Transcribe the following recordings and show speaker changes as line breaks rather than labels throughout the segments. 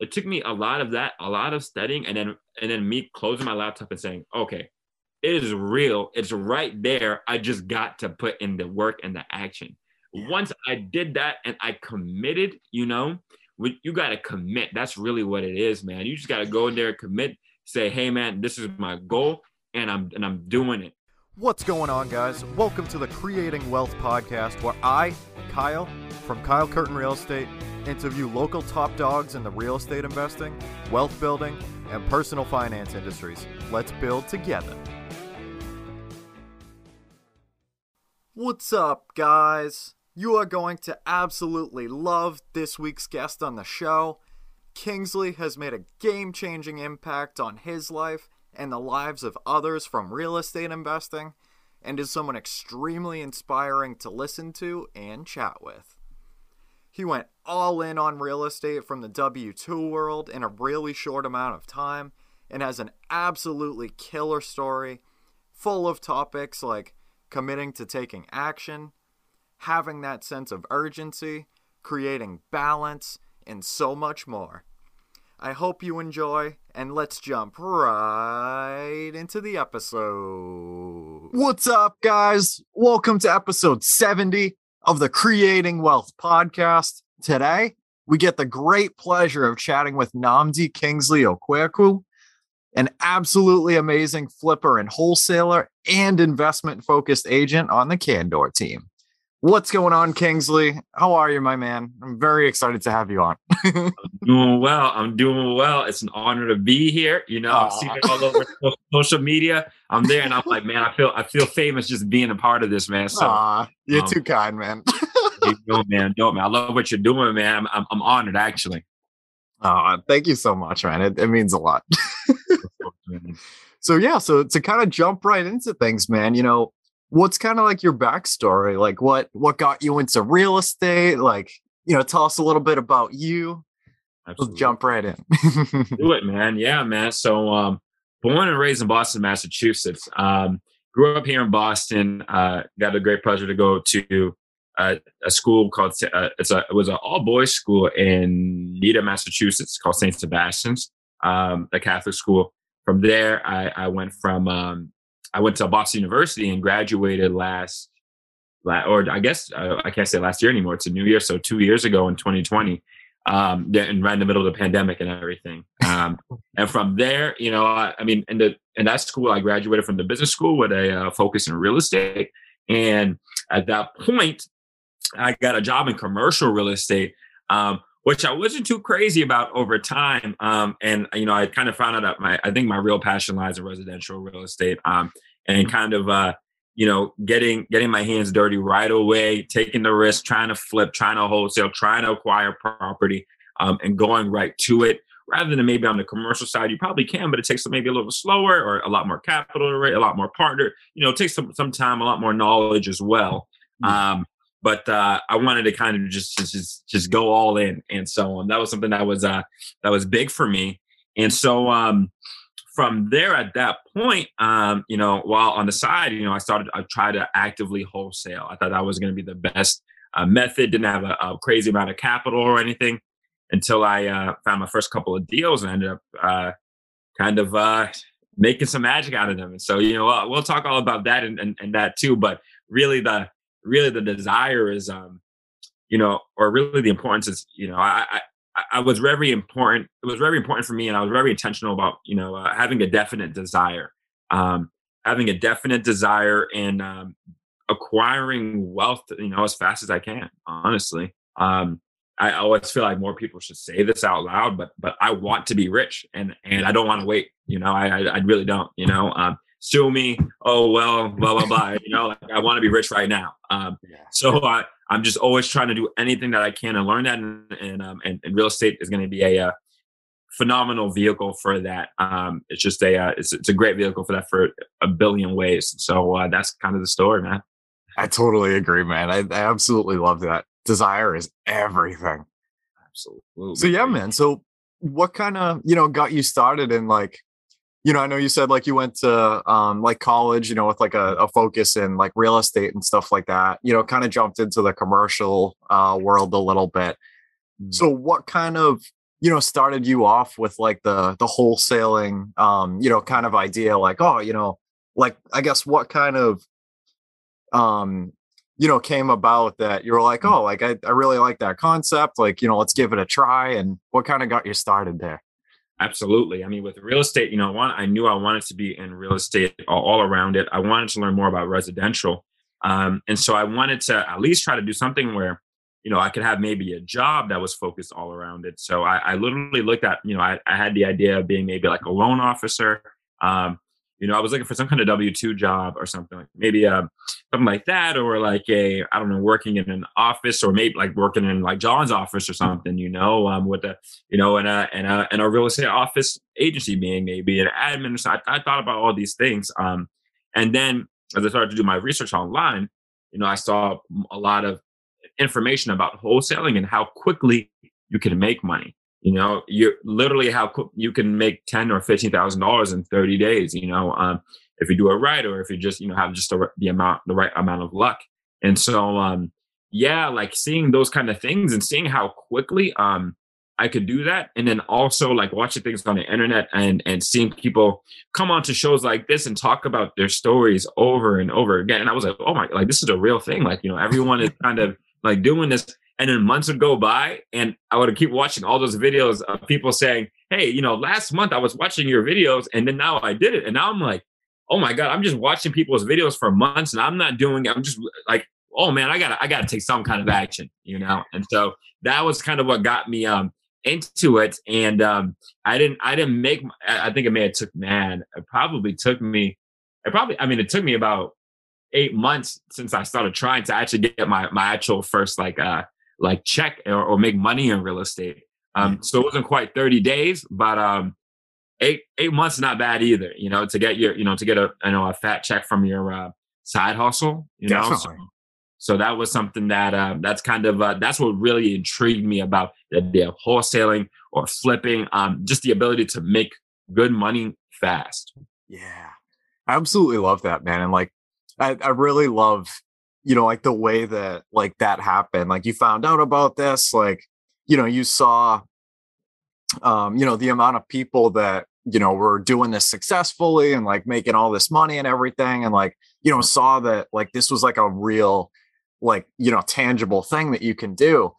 it took me a lot of that, a lot of studying, and then and then me closing my laptop and saying, okay, it is real. It's right there. I just got to put in the work and the action. Yeah. Once I did that and I committed, you know, you got to commit. That's really what it is, man. You just got to go in there, commit, say, hey, man, this is my goal, and I'm and I'm doing it.
What's going on, guys? Welcome to the Creating Wealth podcast, where I, Kyle, from Kyle Curtin Real Estate, interview local top dogs in the real estate investing, wealth building, and personal finance industries. Let's build together. What's up, guys? You are going to absolutely love this week's guest on the show. Kingsley has made a game changing impact on his life and the lives of others from real estate investing, and is someone extremely inspiring to listen to and chat with. He went all in on real estate from the W 2 world in a really short amount of time and has an absolutely killer story full of topics like committing to taking action, having that sense of urgency, creating balance, and so much more. I hope you enjoy, and let's jump right into the episode. What's up, guys? Welcome to episode 70 of the Creating Wealth podcast. Today, we get the great pleasure of chatting with Namdi Kingsley Okwerekwu, an absolutely amazing flipper and wholesaler and investment focused agent on the Candor team. What's going on, Kingsley? How are you, my man? I'm very excited to have you on.
I'm doing well. I'm doing well. It's an honor to be here. You know, I'm seeing it all over social media. I'm there, and I'm like, man, I feel I feel famous just being a part of this, man. So
Aww, you're um, too kind, man.
you know, man, don't man. I love what you're doing, man. I'm I'm, I'm honored, actually.
Oh, thank you so much, man. It, it means a lot. so yeah, so to kind of jump right into things, man. You know, what's kind of like your backstory? Like what what got you into real estate? Like, you know, tell us a little bit about you. Absolutely. Let's jump right in.
Do it, man. Yeah, man. So um born and raised in Boston, Massachusetts. Um, grew up here in Boston. Uh, got a great pleasure to go to uh, a school called uh, it's a it was an all boys school in Needham, Massachusetts, called Saint Sebastian's, um, a Catholic school. From there, I, I went from um, I went to Boston University and graduated last, or I guess uh, I can't say last year anymore. It's a new year, so two years ago in 2020, um, and right in the middle of the pandemic and everything. Um, and from there, you know, I, I, mean, in the in that school, I graduated from the business school with a uh, focus in real estate. And at that point, I got a job in commercial real estate. Um, which I wasn't too crazy about over time. Um, and you know, I kind of found out that my I think my real passion lies in residential real estate. Um, and mm-hmm. kind of uh, you know, getting getting my hands dirty right away, taking the risk, trying to flip, trying to wholesale, trying to acquire property, um, and going right to it. Rather than maybe on the commercial side, you probably can, but it takes maybe a little slower or a lot more capital, a lot more partner. You know, it takes some some time, a lot more knowledge as well. Mm-hmm. Um, but uh, I wanted to kind of just, just just go all in and so on. That was something that was uh, that was big for me. And so um, from there, at that point, um, you know, while on the side, you know, I started I tried to actively wholesale. I thought that was going to be the best uh, method. Didn't have a, a, crazy amount of capital or anything until I uh, found my first couple of deals and ended up uh, kind of uh, making some magic out of them. And so, you know, we'll talk all about that and, and, and that too. But really, the really the desire is um you know or really the importance is you know i i I was very important. It was very important for me, and I was very intentional about you know uh, having a definite desire, um, having a definite desire, and um, acquiring wealth. You know, as fast as I can. Honestly, um, I always feel like more people should say this out loud, but but I want to be rich, and and I don't want to wait. You know, I I, I really don't. You know, um, sue me. Oh well, blah blah blah. you know, like I want to be rich right now. Um, yeah. So I I'm just always trying to do anything that I can and learn that, and and, um, and, and real estate is going to be a, a, uh, phenomenal vehicle for that. Um, it's just a uh, it's it's a great vehicle for that for a billion ways. So uh, that's kind of the story, man.
I totally agree, man. I, I absolutely love that. Desire is everything. Absolutely. So yeah, man. So what kind of you know got you started in like you know, I know you said like you went to um, like college, you know, with like a, a, focus in like real estate and stuff like that. You know, kind of jumped into the commercial uh, world a little bit. Mm. So, what kind of you know started you off with like the the wholesaling um you know kind of idea like oh you know like i guess what kind of um you know came about that you were like oh like I, I really like that concept like you know let's give it a try and what kind of got you started there
absolutely i mean with real estate you know i knew i wanted to be in real estate all, all around it i wanted to learn more about residential um, and so i wanted to at least try to do something where you know, I could have maybe a job that was focused all around it. So I, I literally looked at, you know, I, I, had the idea of being maybe like a loan officer. Um, you know, I was looking for some kind of W two job or something, like maybe uh, something like that, or like a I don't know, working in an office, or maybe like working in like John's office or something. You know, um, with a you know, in a in a in a real estate office agency being maybe an admin. Or something. I, I thought about all these things, um, and then as I started to do my research online, you know, I saw a lot of information about wholesaling and how quickly you can make money. You know, you literally how you can make ten or fifteen thousand dollars in thirty days. You know, um, if you do it right, or if you just you know have just a, the amount, the right amount of luck. And so, um, yeah, like seeing those kind of things and seeing how quickly um, I could do that, and then also like watching things on the internet and and seeing people come on to shows like this and talk about their stories over and over again. And I was like, oh my, like this is a real thing. Like you know, everyone is kind of like doing this. And then months would go by, and I would keep watching all those videos of people saying, Hey, you know, last month I was watching your videos, and then now I did it. And now I'm like, Oh my God, I'm just watching people's videos for months and I'm not doing it. I'm just like, oh man, I gotta, I gotta take some kind of action, you know? And so that was kind of what got me um into it. And um I didn't, I didn't make, I think it may have took, man, it probably took me, it probably, I mean, it took me about eight months since I started trying to actually get my my actual first like uh like check or, or make money in real estate. Um, so it wasn't quite 30 days, but um, eight eight months not bad either. You know, to get your you know to get a you know a fat check from your uh, side hustle. You know, so, so that was something that uh, that's kind of uh, that's what really intrigued me about the idea of wholesaling or flipping. Um, just the ability to make good money fast.
Yeah, I absolutely love that, man. And like I, I really love, you know, like the way that like that happened. Like you found out about this, like, you know, you saw um, you know, the amount of people that, you know, were doing this successfully and like making all this money and everything, and like, you know, saw that like this was like a real, like, you know, tangible thing that you can do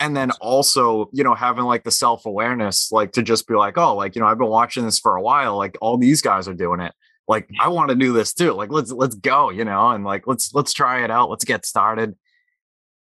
and then also you know having like the self-awareness like to just be like oh like you know i've been watching this for a while like all these guys are doing it like i want to do this too like let's let's go you know and like let's let's try it out let's get started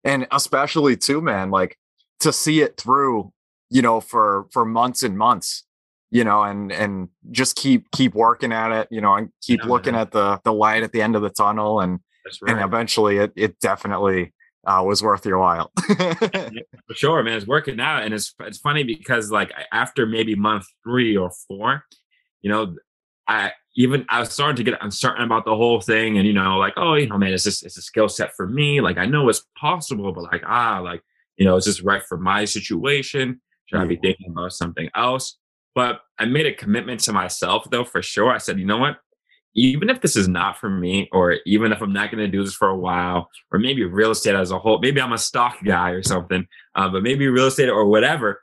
and especially too man like to see it through you know for for months and months you know and and just keep keep working at it you know and keep yeah, looking man. at the the light at the end of the tunnel and right. and eventually it it definitely uh, was worth your while.
For sure, man. It's working out, and it's it's funny because like after maybe month three or four, you know, I even I was starting to get uncertain about the whole thing, and you know, like, oh, you know, man, is this it's a skill set for me? Like, I know it's possible, but like, ah, like, you know, is this right for my situation? Should I be thinking about something else? But I made a commitment to myself, though, for sure. I said, you know what? Even if this is not for me, or even if I'm not going to do this for a while, or maybe real estate as a whole, maybe I'm a stock guy or something, uh, but maybe real estate or whatever,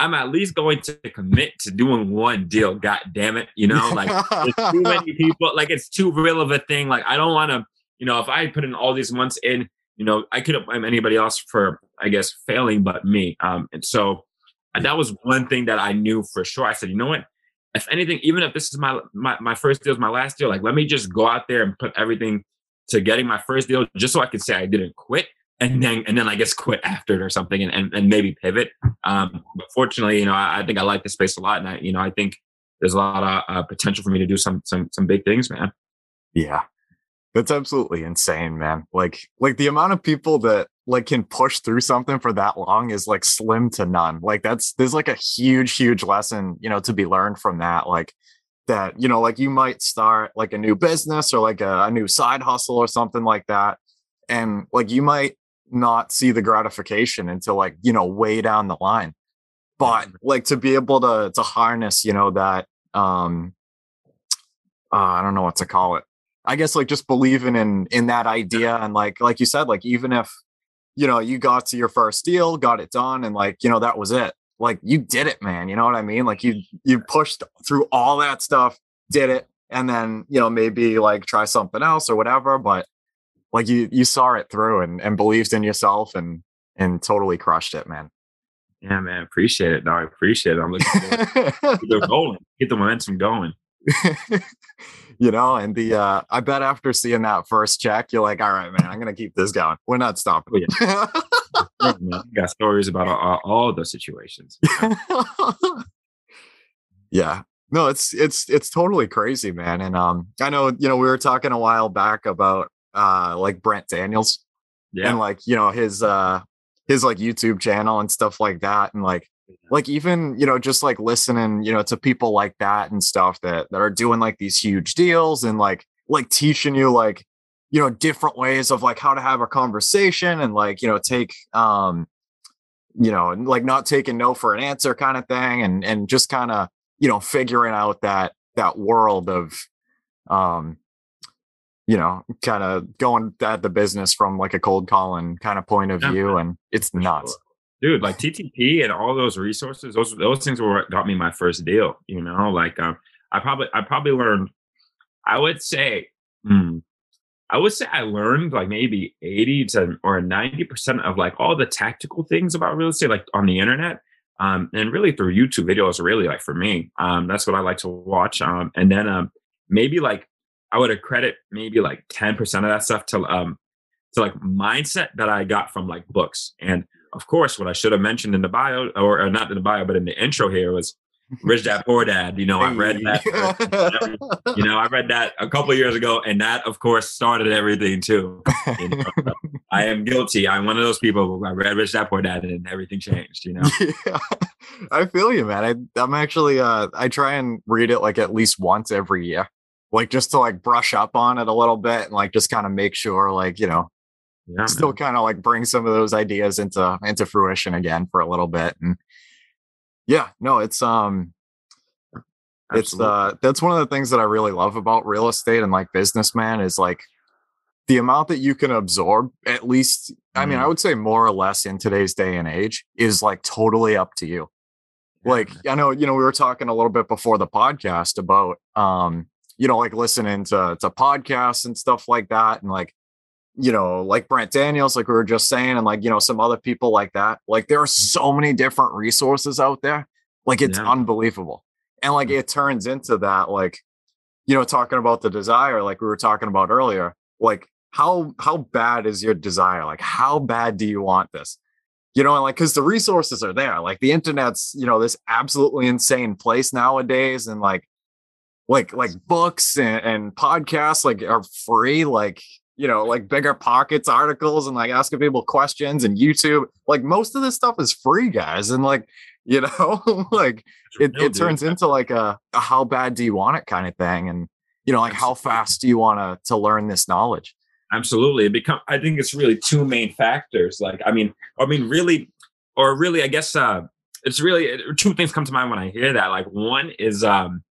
I'm at least going to commit to doing one deal. God damn it. You know, like there's too many people, like it's too real of a thing. Like I don't want to, you know, if I put in all these months in, you know, I couldn't blame anybody else for, I guess, failing but me. Um, and so that was one thing that I knew for sure. I said, you know what? If anything, even if this is my my, my first deal is my last deal, like let me just go out there and put everything to getting my first deal just so I could say I didn't quit and then and then I guess quit after it or something and, and, and maybe pivot. Um, but fortunately, you know, I, I, think I like the space a lot, and I, you know, I think there's a lot of uh, potential for me to do some some some big things, man.
Yeah, that's absolutely insane, man. Like like the amount of people that like can push through something for that long is like slim to none. Like that's there's like a huge huge lesson, you know, to be learned from that. Like that, you know, like you might start like a new business or like a, a new side hustle or something like that and like you might not see the gratification until like you know way down the line but like to be able to to harness you know that um uh, i don't know what to call it i guess like just believing in in that idea and like like you said like even if you know you got to your first deal got it done and like you know that was it like you did it, man. You know what I mean? Like you you pushed through all that stuff, did it, and then you know maybe like try something else or whatever. But like you you saw it through and and believed in yourself and and totally crushed it, man.
Yeah, man, appreciate it. No, I appreciate it. I'm looking forward to going, get the momentum going.
you know, and the uh I bet after seeing that first check, you're like, all right, man, I'm gonna keep this going. We're not stopping.
Oh, yeah. got stories about all, all the situations.
yeah. No, it's it's it's totally crazy, man. And um I know, you know, we were talking a while back about uh like Brent Daniels. Yeah. And like, you know, his uh his like YouTube channel and stuff like that. And like, like even you know just like listening you know to people like that and stuff that that are doing like these huge deals and like like teaching you like you know different ways of like how to have a conversation and like you know take um you know like not taking no for an answer kind of thing and and just kind of you know figuring out that that world of um you know kind of going at the business from like a cold calling kind of point of view and it's nuts.
Dude like ttp and all those resources those those things were what got me my first deal you know? Like um i probably i probably learned i would say hmm, i would say i learned like maybe 80 to or 90 percent of like all the tactical things about real estate like on the internet um and really through youtube videos really like for me um that's what i like to watch um and then um maybe like i would accredit maybe like 10 percent of that stuff to um to like mindset that i got from like books and of course, what I should have mentioned in the bio, or, or not in the bio, but in the intro here was Rich Dad Poor Dad. You know, I read that. you know, I read that a couple years ago, and that, of course, started everything too. You know? I am guilty. I'm one of those people who I read Rich Dad Poor Dad, and everything changed. You know. Yeah.
I feel you, man. I, I'm actually, uh, I try and read it like at least once every year, like just to like brush up on it a little bit and like just kind of make sure, like you know, yeah, still kind of like bring some of those ideas into into fruition again for a little bit and yeah no it's um Absolutely. it's uh that's one of the things that i really love about real estate and like businessman is like the amount that you can absorb at least i mean i mm-hmm. would say more or less in today's day and age is like totally up to you like i know you know we were talking a little bit before the podcast about um you know like listening to to podcasts and stuff like that and like you know, like Brent Daniels, like we were just saying, and like, you know, some other people like that. Like there are mm. so many different resources out there. Like it's yeah. unbelievable. And like it turns into that, like, you know, talking about the desire, like we were talking about earlier, like how how bad is your desire? Like, how bad do you want this? You know, and like because the resources are there. Like the internet's, you know, this absolutely insane place nowadays. And like like like books and, and podcasts like are free. Like you know, like BiggerPockets articles and like asking people questions and YouTube. Like most of this stuff is free, guys. And like, you know, like it, it turns into like a, a, how bad do you want it kind of thing. And, you know, like how fast do you want to to learn this knowledge?
Absolutely. It become I think it's really two main factors. Like, I mean, I mean, really, or really, I guess uh it's really two things come to mind when I hear that. Like one is um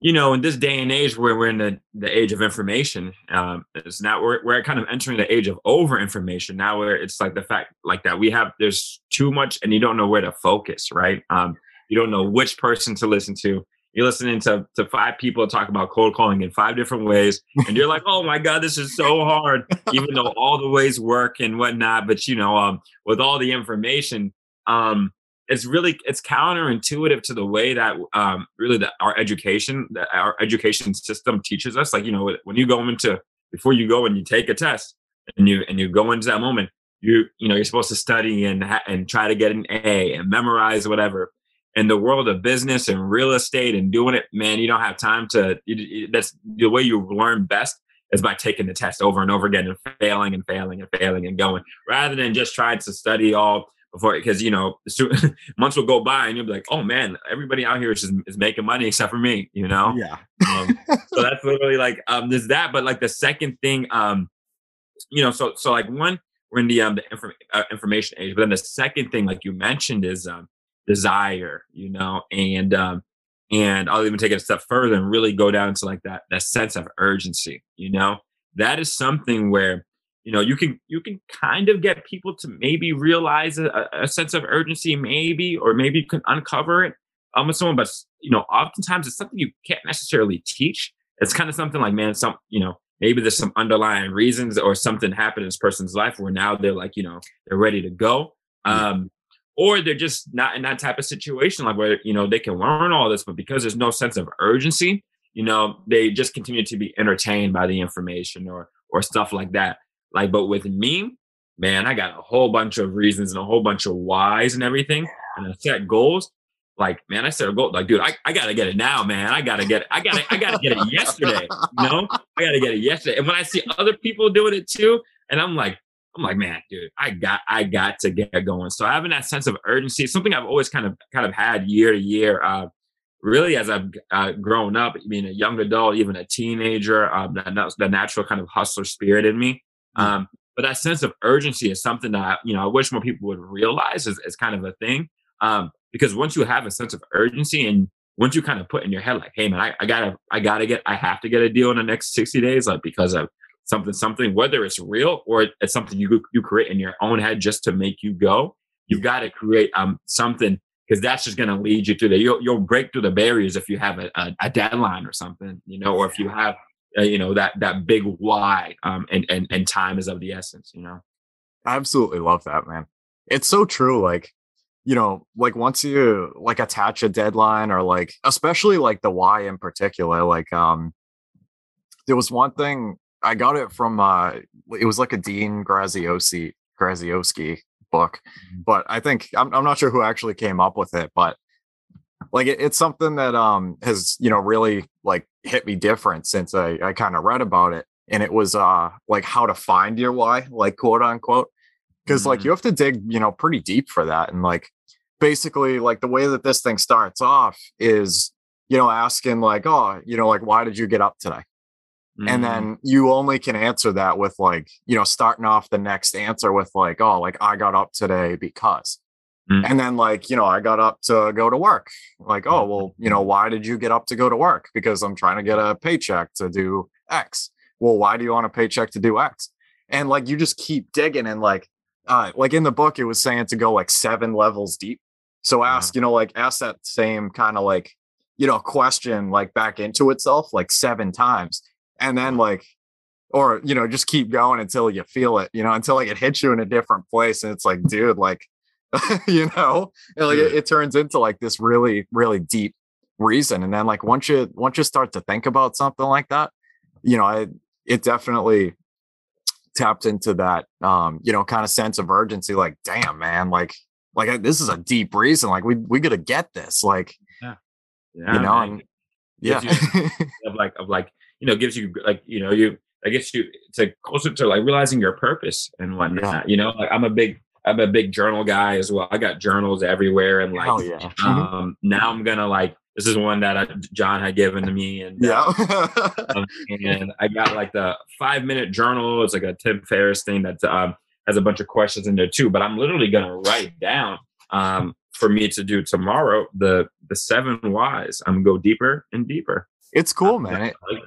you know, in this day and age where we're in the, the age of information, um, it's now we're, we're kind of entering the age of over information now where it's like the fact like that we have, there's too much and you don't know where to focus, right? Um, you don't know which person to listen to. You're listening to, to five people talk about cold calling in five different ways. And you're like, oh my God, this is so hard, even though all the ways work and whatnot. But, you know, um, with all the information, um, it's really it's counterintuitive to the way that um, really that our education that our education system teaches us. Like you know when you go into before you go and you take a test and you and you go into that moment you you know you're supposed to study and and try to get an a and memorize whatever. In the world of business and real estate and doing it man you don't have time to you, that's the way you learn best is by taking the test over and over again and failing and failing and failing and going rather than just trying to study all before because you know months will go by and you'll be like oh man everybody out here is just is making money except for me you know?
Yeah.
Um, so that's literally like um there's that but like the second thing um you know so so like one we're in the um the inform- uh, information age but then the second thing like you mentioned is um desire you know? And um and i'll even take it a step further and really go down to like that that sense of urgency you know? That is something where you know you can you can kind of get people to maybe realize a, a sense of urgency maybe or maybe you can uncover it um, with someone but you know oftentimes it's something you can't necessarily teach. It's kind of something like man some you know maybe there's some underlying reasons or something happened in this person's life where now they're like you know they're ready to go um, or they're just not in that type of situation like where you know they can learn all this but because there's no sense of urgency you know they just continue to be entertained by the information or or stuff like that like but with me man i got a whole bunch of reasons and a whole bunch of whys and everything and i set goals. Like man i set a goal like dude i, I gotta get it now man. I gotta get it i gotta i gotta get it yesterday you know? I gotta get it yesterday and when i see other people doing it too and i'm like i'm like man dude i got i got to get going. So having that sense of urgency. Something i've always kind of kind of had year to year uh really as i've uh, grown up being a young adult even a teenager um, natural kind of hustler spirit in me. Um, but that sense of urgency is something that you know i wish more people would realize is, is kind of a thing. Um, because once you have a sense of urgency and once you kind of put in your head like hey man I, I, gotta i gotta get i have to get a deal in the next 60 days like because of something something whether it's real or it's something you you create in your own head just to make you go you've got to create um something because that's just going to lead you to the you'll, you'll break through the barriers if you have a, a, a deadline or something you know or if you have uh, you know that that big why um and, and and time is of the essence you know
i absolutely love that man it's so true like you know, like once you like attach a deadline or like especially like the why in particular, like um there was one thing I got it from uh it was like a Dean Graziosi grazioski book, mm-hmm. but I think I'm I'm not sure who actually came up with it, but like it, it's something that um has you know really like hit me different since I I kind of read about it, and it was uh like how to find your why, like quote unquote, because mm-hmm. like you have to dig you know pretty deep for that, and like basically like the way that this thing starts off is you know asking like oh you know like why did you get up today? Mm-hmm. and then you only can answer that with like you know starting off the next answer with like oh like i got up today because mm-hmm. and then like you know i got up to go to work. Like oh well you know why did you get up to go to work? Because i'm trying to get a paycheck to do x. Well why do you want a paycheck to do x? And like you just keep digging and like uh, like in the book it was saying to go like seven levels deep. So ask, you know, like ask that same kind of like, you know, question like back into itself like seven times. And then like, or, you know, just keep going until you feel it, you know, until like it hits you in a different place. And it's like, dude, like, you know, like it, it turns into like this really, really deep reason. And then like once you once you start to think about something like that, you know, I it definitely tapped into that um, you know, kind of sense of urgency, like, damn, man, like like this is a deep reason like we we gotta get this like
yeah, yeah you know and, yeah of like of like you know gives you like you know you I guess you it's like closer to like realizing your purpose and whatnot. Yeah. You know, like I'm a big I'm a big journal guy as well. I got journals everywhere, and like yeah. Mm-hmm. um, now I'm gonna like this is one that I, John had given to me, and
yeah,
uh, um, and I got like the five minute journal. It's like a Tim Ferriss thing that um, has a bunch of questions in there too. But I'm literally going to write down um, for me to do tomorrow the the seven whys. I'm gonna go deeper and deeper.
It's cool, man. Like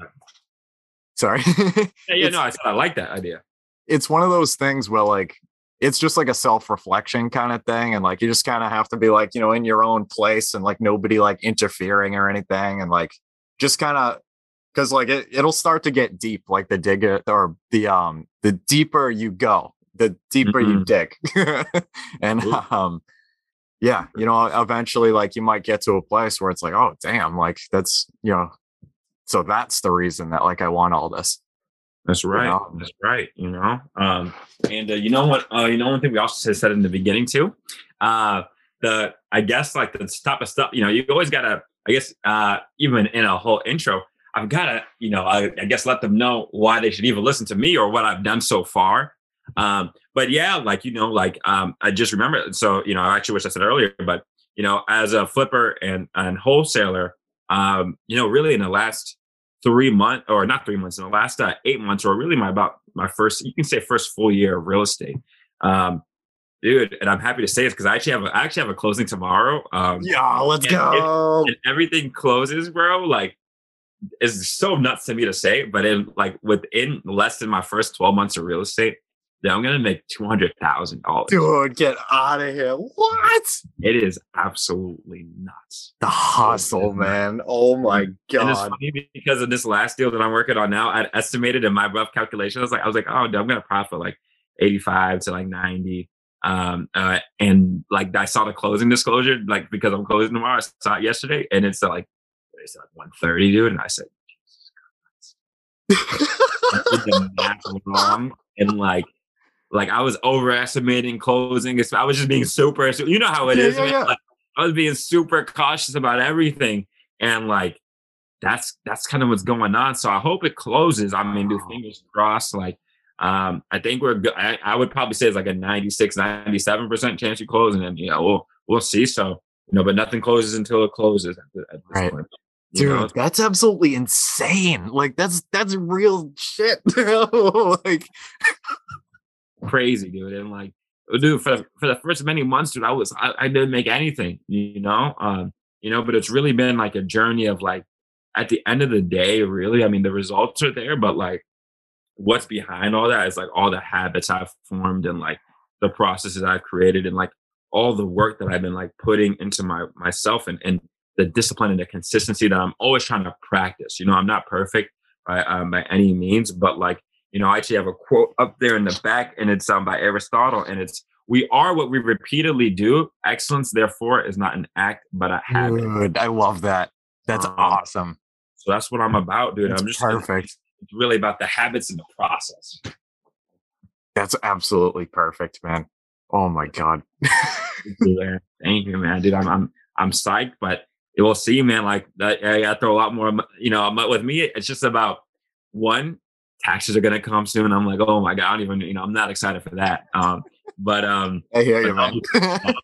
Sorry.
yeah, yeah, no, I I like that idea.
It's one of those things where like it's just like a self-reflection kind of thing and like you just kind of have to be like you know in your own place and like nobody like interfering or anything and like just kind of because like it, it'll start to get deep like the dig or the um the deeper you go the deeper mm-hmm. you dig. and um yeah, you know, eventually like you might get to a place where it's like, oh damn, like that's you know, so that's the reason that like I want all this.
That's right. You know? That's right. You know, um, and uh, you know what? Uh, you know one thing we also said in the beginning too. Uh, the I guess like the type of stuff. You know, you always gotta. I guess uh, even in a whole intro, I've gotta. You know, I, I guess let them know why they should even listen to me or what I've done so far. Um, but yeah, like you know, like um, I just remember. So you know, I actually wish I said earlier, but you know, as a flipper and and wholesaler, um, you know, really in the last three months or not three months in the last uh, eight months or really my about my first you can say first full year of real estate. Um dude and i'm happy to say this because i actually have a, I actually have a closing tomorrow um
yeah let's and, go.
and, and everything closes bro like is so nuts to me to say but in like within less than my first 12 months of real estate that I'm gonna make two hundred thousand dollars.
Dude, get out of here. What?
It is absolutely nuts.
The hustle, man. Oh my god.
And it's funny because of this last deal that I'm working on now, I estimated in my rough calculation, I was like, I was like, oh, I'm gonna profit like 85 to like 90. Um, uh, and like I saw the closing disclosure, like because I'm closing tomorrow, I saw it yesterday, and it's like it's like 130, dude. And I said, Jesus Christ. wrong. And like like I was overestimating closing. I was just being super, you know how it
Yeah,
is.
yeah, yeah.
Like, I was being super cautious about everything. And like, that's, that's kind of what's going on. So I hope it closes. I mean, do fingers crossed. Like, um, I think we're good. I, I would probably say it's like a 96, 97% chance you close. And then, you know, we'll, we'll see. So, you know, but nothing closes until it closes at, the, at this
Right.
point. You
Dude,
know?
that's absolutely insane. Like that's that's real shit. like
crazy, dude. And like, dude, for the, for the first many months, dude, I was I, I didn't make anything, you know, um, you know. But it's really been like a journey of like, at the end of the day, really, I mean, the results are there, but like, what's behind all that is like all the habits I've formed and like the processes I've created and like all the work that I've been like putting into my myself and and the discipline and the consistency that I'm always trying to practice. You know, I'm not perfect by um, by any means, but like you know, I actually have a quote up there in the back, and it's um, by Aristotle, and it's "We are what we repeatedly do. Excellence, therefore, is not an act, but a habit."
dude, I love that. That's
Um,
awesome.
So that's what I'm about, dude.
That's
I'm just
perfect.
It's really about the habits and the process.
That's absolutely perfect, man. Oh my god.
Thank you, man. Thank you, man, dude. I'm I'm I'm psyched, but we'll see, man. Like that, I throw a lot more. You know, with me, it's just about one. Taxes are gonna come soon. I'm like, oh my god, I don't even. You know, I'm not excited for that. Um, but um,
I hear you, man.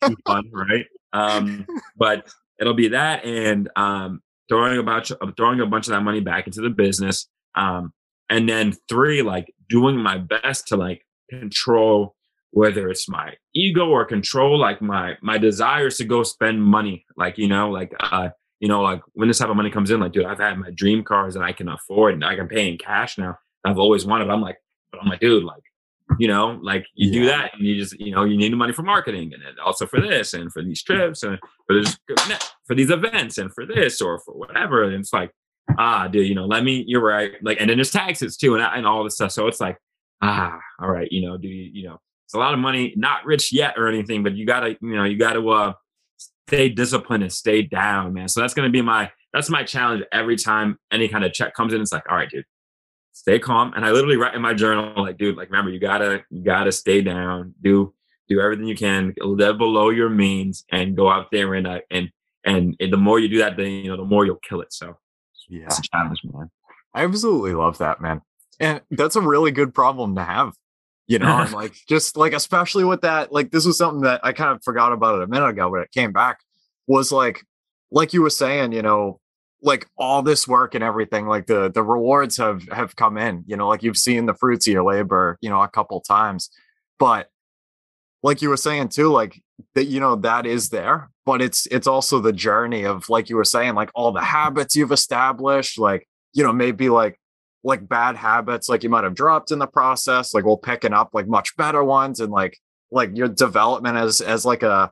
be fun, right? Um, but it'll be that and um, throwing a bunch, throwing a bunch of that money back into the business, um, and then three, like doing my best to like control whether it's my ego or control like my my desires to go spend money, like you know, like uh, you know, like when this type of money comes in, like dude, I've had my dream cars that I can afford and I can pay in cash now. I've always wanted. I'm like, but I'm like, dude, like you know, like you do that and you just, you know, you need the money for marketing and also for this and for these trips and for this, for these events and for this or for whatever. And it's like, ah, dude, you know, let me, you're right. Like, and then there's taxes too and, and all this stuff. So it's like, ah, all right, you know, do you, you know, it's a lot of money, not rich yet or anything, but you gotta, you know, you gotta, uh, stay disciplined and stay down, man. So that's going to be my, that's my challenge every time any kind of check comes in. It's like, all right, dude, stay calm. And I literally write in my journal, like, dude, like, remember, you gotta, you gotta stay down, do, do everything you can, live below your means, and go out there and, uh, and, and the more you do that, then you know, the more you'll kill it. So
Yeah.
it's a challenge, man.
I absolutely love that, man. And that's a really good problem to have. You know, and like just like especially with that, like this was something that I kind of forgot about it a minute ago, but it came back was like like you were saying, you know, like all this work and everything, like the the rewards have have come in, you know, like you've seen the fruits of your labor, you know, a couple times. But like you were saying too, like that, you know, that is there, but it's it's also the journey of like you were saying, like all the mm-hmm. habits you've established, like, you know, maybe like like bad habits like you might have dropped in the process like we'll picking up like much better ones and like like your development as as like a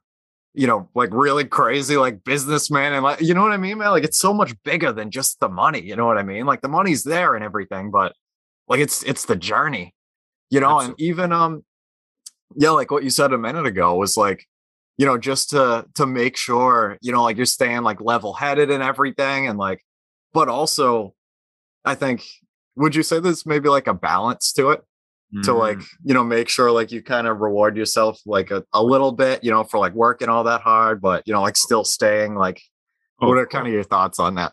you know like really crazy like businessman and like you know what i mean man? Like it's so much bigger than just the money you know what i mean? Like the money's there and everything but like it's it's the journey you know? And even um yeah like what you said a minute ago was like you know just to to make sure you know like you're staying like level headed and everything and like but also i think would you say there's maybe like a balance to it to like
Mm.
you know make sure like you kind of reward yourself like a, a little bit you know for like working all that hard but you know like still staying like
Oh,
what are kind of your thoughts on that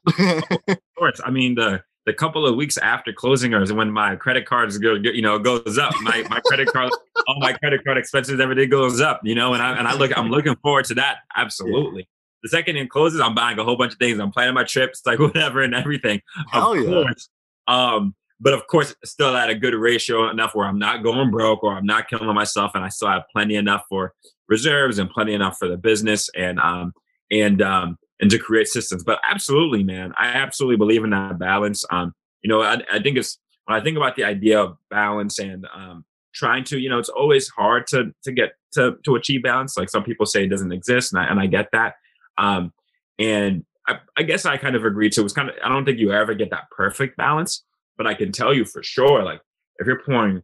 of
course. I mean, the the couple of weeks after closing is when my credit cards go, you know, goes up. My my credit card, all my credit card expenses, everything goes up. You know, and I and I look, I'm looking forward to that. Absolutely. The second it closes, I'm buying a whole bunch of things. I'm planning my trips, like whatever and everything.
Hell
of
yeah.
course. Um, but of course, still at a good ratio enough where I'm not going broke or I'm not killing myself, and I still have plenty enough for reserves and plenty enough for the business and um and um and to create systems. But absolutely, man, I absolutely believe in that balance. Um, you know, I, I think it's when I think about the idea of balance and um trying to, you know, it's always hard to to get to to achieve balance. Like some people say it doesn't exist, and I and I get that. Um, and I, I guess I kind of agree to. It was kind of I don't think you ever get that perfect balance, but I can tell you for sure, like if you're pouring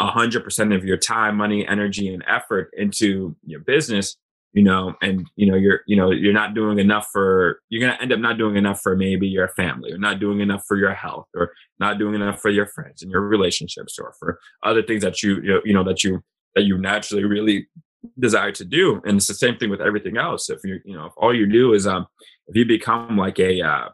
hundred percent of your time, money, energy, and effort into your business, you know, and you know you're you know you're not doing enough for you're gonna end up not doing enough for maybe your family, or not doing enough for your health, or not doing enough for your friends and your relationships, or for other things that you you know that you that you naturally really desire to do. And it's the same thing with everything else. If you you know if all you do is um if you become like a uh,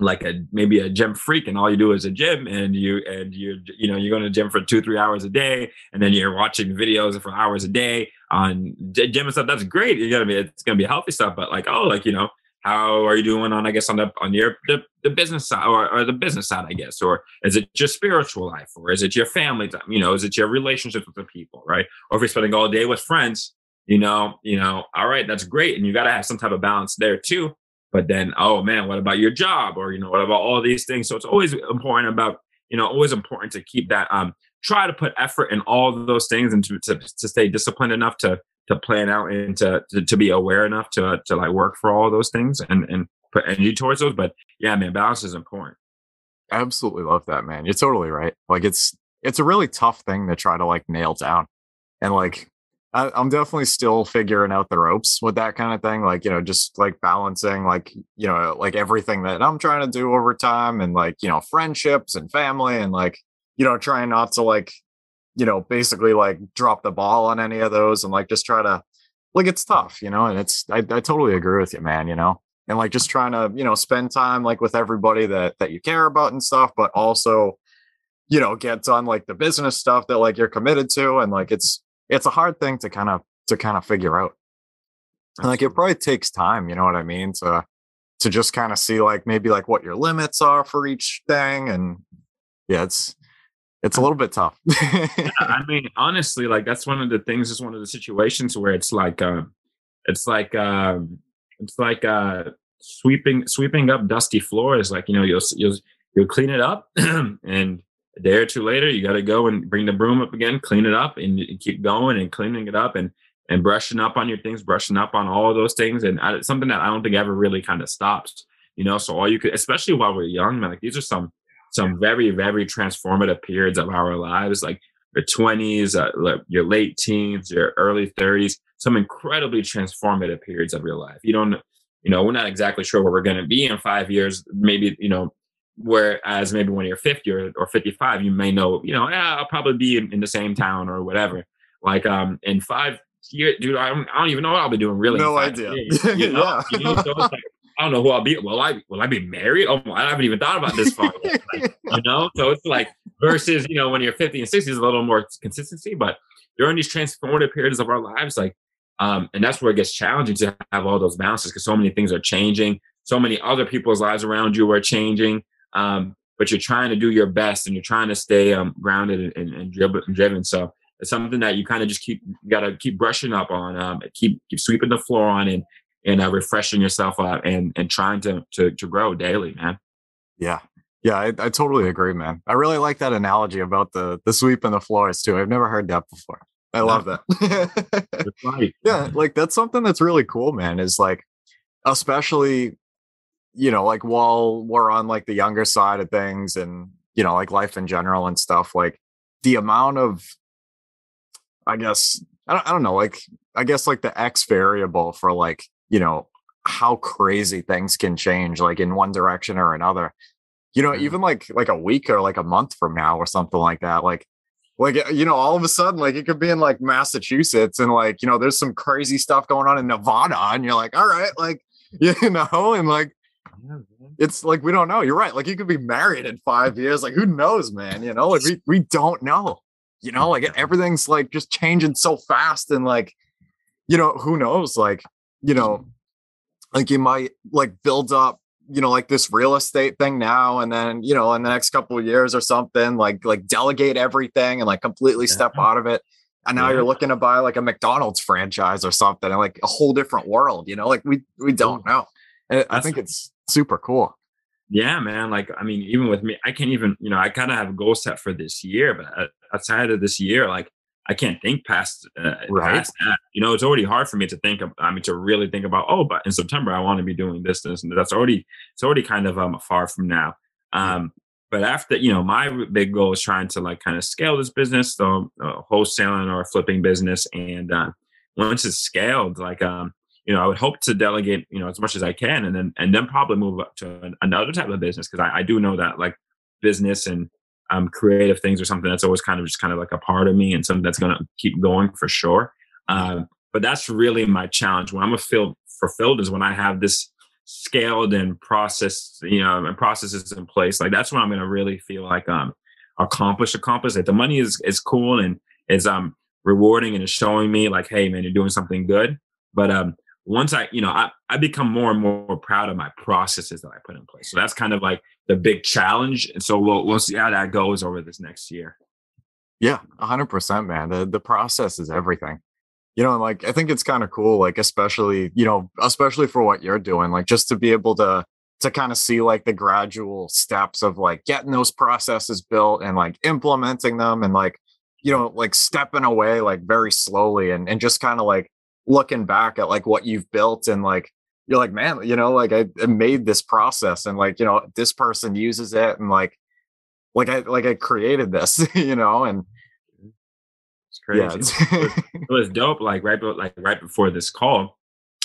like a maybe a gym freak and all you do is a gym and you and you you know you're going to gym for two three hours a day and then you're watching videos for hours a day on gym and stuff. That's great. You're gonna be it's gonna be healthy stuff but like oh like you know how are you doing on i guess on the on your the, the business side or, or the business side i guess? Or is it your spiritual life or is it your family time? You know is it your relationships with the people right? Or if you're spending all day with friends you know you know all right that's great and you got to have some type of balance there too but then oh man what about your job? Or you know what about all these things? So it's always important about you know always important to keep that um try to put effort in all of those things and to, to, to stay disciplined enough to to plan out and to, to, to be aware enough to to like work for all those things and and put energy towards those. But yeah man balance is important.
Absolutely love that man. You're totally right. Like it's it's a really tough thing to try to like nail down and like I, am definitely still figuring out the ropes with that kind of thing. Like, you know, just like balancing, like, you know, like everything that I'm trying to do over time and like, you know, friendships and family and like, you know, trying not to like, you know, basically like drop the ball on any of those and like just try to, like, it's tough, you know, and it's, I, I totally agree with you, man, you know, and like just trying to, you know, spend time like with everybody that, that you care about and stuff, but also, you know, get done like the business stuff that like you're committed to. And like, it's, it's a hard thing to kind of to kind of figure out. And like it probably takes time, you know what I mean, to to just kind of see like maybe like what your limits are for each thing. And yeah, it's it's a little bit tough.
I mean, honestly, like that's one of the things is one of the situations where it's like uh it's like uh it's like uh sweeping sweeping up dusty floors. Like, you know, you'll you'll you'll clean it up and a day or two later, you got to go and bring the broom up again, clean it up, and, keep going and cleaning it up and and brushing up on your things, brushing up on all of those things, and I, something that I don't think ever really kind of stops. You know, so all you could, especially while we're young, man, like these are some some very very transformative periods of our lives, like your twenties, uh, your late teens, your early thirties, some incredibly transformative periods of your life. You don't, you know, we're not exactly sure where we're going to be in five years. Maybe you know Whereas maybe when you're 50 or, or 55, you may know, you know, yeah, I'll probably be in, in the same town or whatever. Like um in five years, dude, I don't, I don't even know what I'll be doing really.
No idea.
Years, you know? yeah. you know? So like, I don't know who I'll be. Will I will I be married? Oh, I haven't even thought about this far. Like, you know, so it's like versus you know when you're 50 and 60 is a little more consistency, but during these transformative periods of our lives, like, um, and that's where it gets challenging to have all those balances because so many things are changing. So many other people's lives around you are changing um, but you're trying to do your best and you're trying to stay um, grounded and, and, and driven. So it's something that you kind of just keep got to keep brushing up on, um, keep keep sweeping the floor on, and and uh, refreshing yourself up and and trying to to to grow daily, man.
Yeah, yeah, I, I totally agree, man. I really like that analogy about the the sweep and the floors too. I've never heard that before. I love that. Yeah, like that's something that's really cool, man. Is like, especially you know, like while we're on like the younger side of things and, you know, like life in general and stuff, like the amount of, I guess, I don't, I don't know, like, I guess like the X variable for like, you know, how crazy things can change, like in one direction or another. You know, mm-hmm. even like like a week or like a month from now or something like that. Like like you know all of a sudden like it could be in like massachusetts and like you know there's some crazy stuff going on in nevada and you're like all right like you know and like it's like we don't know. You're right. Like you could be married in five years. Like who knows, man? You know, like we we don't know. You know, like everything's like just changing so fast, and like, you know, who knows? Like, you know, like you might like build up, you know, like this real estate thing now, and then you know, in the next couple of years or something, like like delegate everything and like completely step out of it. And now yeah. you're looking to buy like a McDonald's franchise or something, and like a whole different world. You know, like we we don't know. I think it's super cool.
yeah, man. Like, I mean, even with me, I can't even, you know, I kind of have a goal set for this year, but uh, outside of this year, like, I can't think past, uh, right. past that. You know, it's already hard for me to think. Of, I mean, to really think about. Oh, but in September, I want to be doing this, this, and that's already. It's already kind of um far from now. Um, but after, you know, my big goal is trying to like kind of scale this business, so uh, wholesaling or flipping business, and uh, once it's scaled, like um, you know, I would hope to delegate, you know, as much as I can, and then and then probably move up to another type of business because I, I, do know that like business and um, creative things are something that's always kind of just kind of like a part of me and something that's going to keep going for sure. Um, but that's really my challenge. When I'm a feel fulfilled is when I have this scaled and processed, you know, and processes in place. Like that's when I'm going to really feel like um accomplished, accomplished. Like the money is is cool and is um rewarding and is showing me like, hey man, you're doing something good. But um once I, you know, I, I become more and more proud of my processes that I put in place. So that's kind of like the big challenge. And so we'll we'll see how that goes over this next year.
Yeah, hundred percent, man. The the process is everything. You know, like I think it's kind of cool, like especially, you know, especially for what you're doing, like just to be able to to kind of see like the gradual steps of like getting those processes built and like implementing them and like, you know, like stepping away like very slowly and and just kind of like looking back at like what you've built and like you're like man you know like I, I, made this process and like you know this person uses it and like like i like i created this you know and
it's crazy. yeah, it's it, was, it was dope like right like right before this call.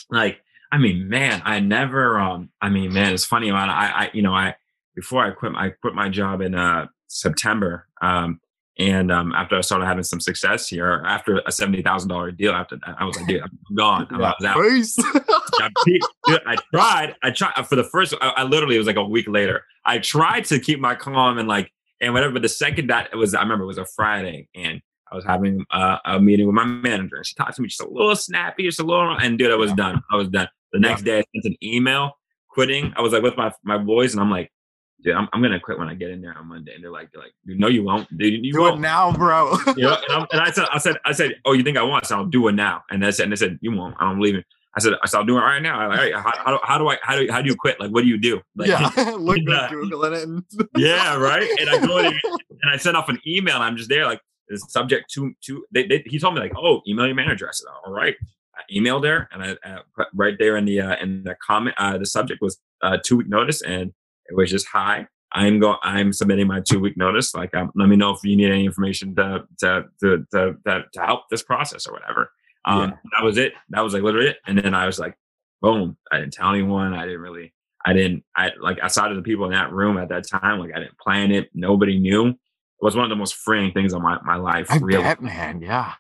Like i mean man i never um i mean man it's funny man i i you know i before i quit i quit my job in uh september um and um, after I started having some success here, after a seventy thousand dollar deal, after that, I was like, dude, I'm gone. I'm, I out. dude, I tried. I tried for the first. I, I, literally it was like a week later. I tried to keep my calm and like and whatever. But the second that it was, I remember it was a Friday, and I was having uh, a meeting with my manager, and she talked to me just a little snappy, just a little, and dude, I was done. I was done. The next day, I sent an email quitting. I was like with my my boys, and I'm like, dude, I'm, I'm gonna quit when I get in there on Monday. And they're like, they're like, no, you won't, dude. You
do
won't.
it now, bro.
you know, and, and, I said, I said, I said, oh, you think I want? So I'll do it now. And they said, and they said, you won't. I'm leaving. I said, I said, I'll do it right now. I'm like, hey, how, how, how, do I, how do, how do you quit? Like, what do you do? Like,
yeah, look at Googling it. And
yeah, right. And I go in and I send off an email. And I'm just there, like, the subject to to. They, they, he told me like, oh, email your manager. I said, all right. I emailed her, and I uh, right there in the uh, in the comment, uh, the subject was uh, two week notice, and it was just hi. I'm going. I'm submitting my two week notice. Like, um, let me know if you need any information to to to to, to, to help this process or whatever. Um, yeah. that was it. That was like literally it. And then I was like, boom. I didn't tell anyone. I didn't really. I didn't. I like outside of the people in that room at that time. Like, I didn't plan it. Nobody knew. It was one of the most freeing things of my my life.
I really. bet, man. Yeah.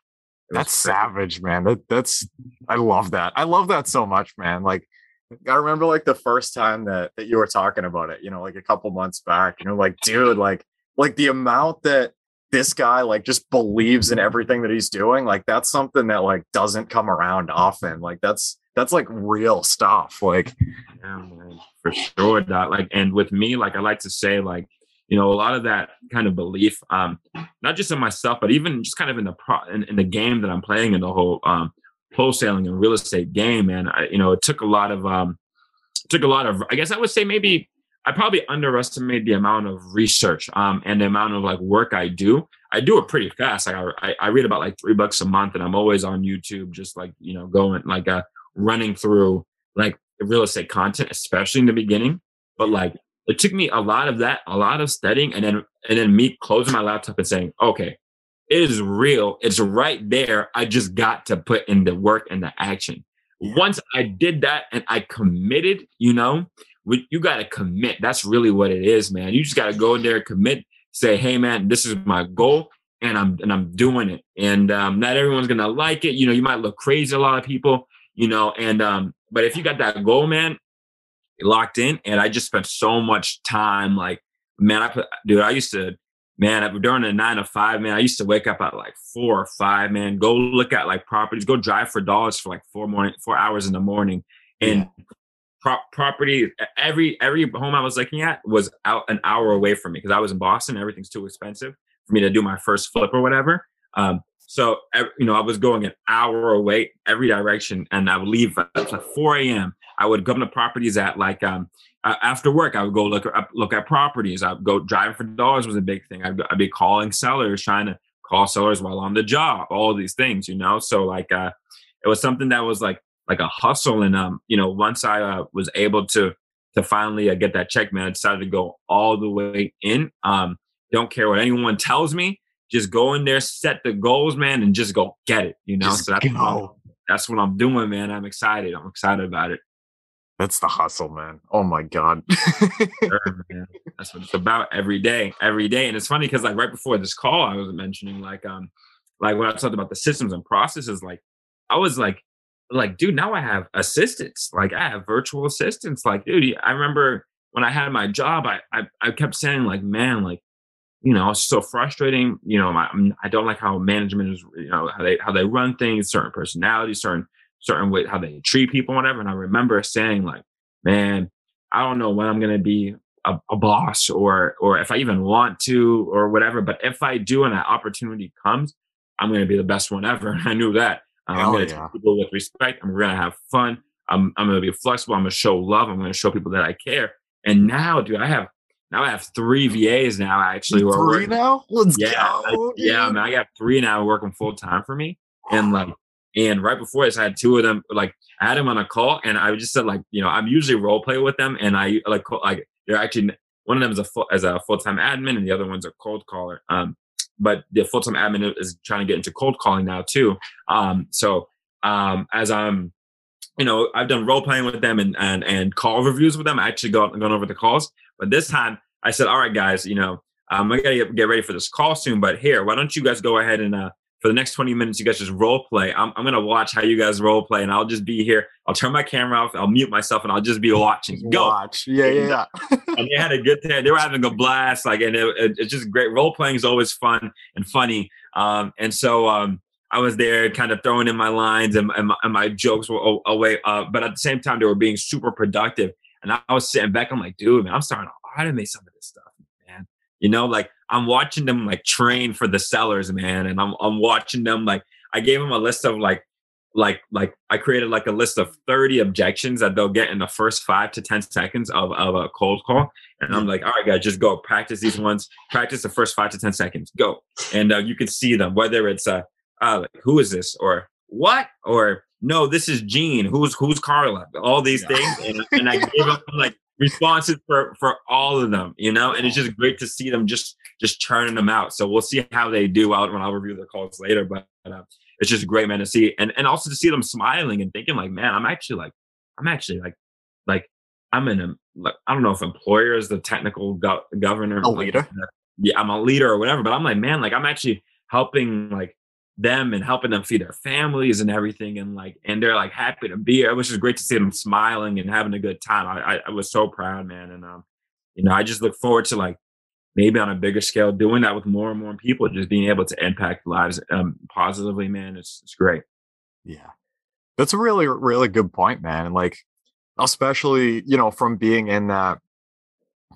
That's savage, man. That that's I love that. I love that so much, man. Like I remember like the first time that that you were talking about it, you know, like a couple months back, you know, like dude, like like the amount that this guy like just believes in everything that he's doing, like that's something that like doesn't come around often. Like that's that's like real stuff. Like
for sure. That like and with me, like I like to say, like, you know, a lot of that kind of belief, um, not just in myself, but even just kind of in the pro in, in the game that I'm playing in the whole um wholesaling and real estate game, and I, you know, it took a lot of um, took a lot of. I guess I would say maybe I probably underestimate the amount of research um, and the amount of like work I do. I do it pretty fast. Like I, I read about like three bucks a month, and I'm always on YouTube, just like you know, going like uh, running through like real estate content, especially in the beginning. But like it took me a lot of that, a lot of studying, and then and then me closing my laptop and saying, okay, it is real. It's right there. I just got to put in the work and the action. Once I did that and I committed, you know, you got to commit. That's really what it is, man. You just got to go in there, commit, say, "Hey, man, this is my goal, and I'm and I'm doing it." And um, not everyone's gonna like it. You know, you might look crazy. A lot of people, you know, and um, but if you got that goal, man, locked in. And I just spent so much time, like, man, I put, dude, I used to man, during the nine to five, man, I used to wake up at like four or five, man, go look at like properties, go drive for dollars for like four morning, four hours in the morning. And yeah. pro- property, every, every home I was looking at was out an hour away from me because I was in Boston. Everything's too expensive for me to do my first flip or whatever. Um, so, you know, I was going an hour away every direction and I would leave at like 4 a.m. I would come to properties at like um after work. I would go look up look at properties. I'd go driving for dollars was a big thing. I'd, I'd be calling sellers, trying to call sellers while on the job. All these things, you know. So like uh, it was something that was like like a hustle. And um, you know, once I uh, was able to to finally uh, get that check, man, I decided to go all the way in. Um, don't care what anyone tells me. Just go in there, set the goals, man, and just go get it. You know,
just
so that's what, I'm, that's what I'm doing, man. I'm excited. I'm excited about it.
That's the hustle, man. Oh my god.
sure. That's what it's about every day, every day. And it's funny because like right before this call, I was mentioning like um like when I talked about the systems and processes, like I was like like, dude, now I have assistants. Like I have virtual assistants. Like, dude, I remember when I had my job, I I, I kept saying like, man, like, you know, it's so frustrating. You know, my, I don't like how management is, you know, how they how they run things, certain personalities, certain certain way how they treat people, whatever. And I remember saying like, man, I don't know when I'm gonna be a, a, boss or or if I even want to or whatever. But if I do and that opportunity comes, I'm gonna be the best one ever. And I knew that. Um, I'm going to yeah. treat people with respect. I'm going to have fun. I'm, I'm going to be flexible. I'm going to show love. I'm going to show people that I care. And now, dude, I have now I have three VAs now. Actually,
three working, now. Let's
yeah,
go.
I, yeah, I, mean, I got three now working full time for me. And like, and right before this, I had two of them. Like, I had them on a call, and I just said like, you know, I'm usually role play with them, and I like like they're actually one of them is a full, as a full time admin, and the other one's a cold caller. Um, but the full time admin is trying to get into cold calling now too. Um, so um, as I'm, you know, I've done role playing with them and and and call reviews with them. I actually gone gone over the calls, but this time I said, all right, guys, you know, um, I gotta get ready for this call soon. But here, why don't you guys go ahead and uh, for the next 20 minutes, you guys just role play. I'm, I'm gonna watch how you guys role play, and I'll just be here. I'll turn my camera off, I'll mute myself, and I'll just be watching. Go.
Watch. Yeah, yeah,
yeah. and they had a good time. They were having a blast. Like, and it, it, it's just great. Role playing is always fun and funny. Um, and so um, I was there, kind of throwing in my lines, and, and, my, and my, jokes were away. Uh, but at the same time, they were being super productive. And I was sitting back. I'm like, dude, man, I'm starting to automate some of this stuff. You know, like I'm watching them like train for the sellers, man, and I'm I'm watching them like I gave them a list of like like like I created like a list of 30 objections that they'll get in the first five to 10 seconds of, of a cold call. And I'm like, all right, guys, just go practice these ones, practice the first five to 10 seconds, go. And uh, you can see them, whether it's uh, uh like, who is this or what or no, this is Gene. Who's who's Carla? All these yeah. things, and, and I gave them like responses for for all of them, you know. And it's just great to see them just just churning them out. So we'll see how they do out when I'll review their calls later. But uh, it's just great, man, to see and and also to see them smiling and thinking like, man, I'm actually like, I'm actually like, like I'm in a like I don't know if employer is the technical go- governor,
a leader. Like,
yeah, I'm a leader or whatever. But I'm like, man, like I'm actually helping like them and helping them feed their families and everything and like and they're like happy to be here. It was just great to see them smiling and having a good time. I, I, was so proud, man. And um, you know, I just look forward to like maybe on a bigger scale doing that with more and more people, just being able to impact lives um positively, man. It's it's great.
Yeah. That's a really, really good point, man. And like especially, you know, from being in that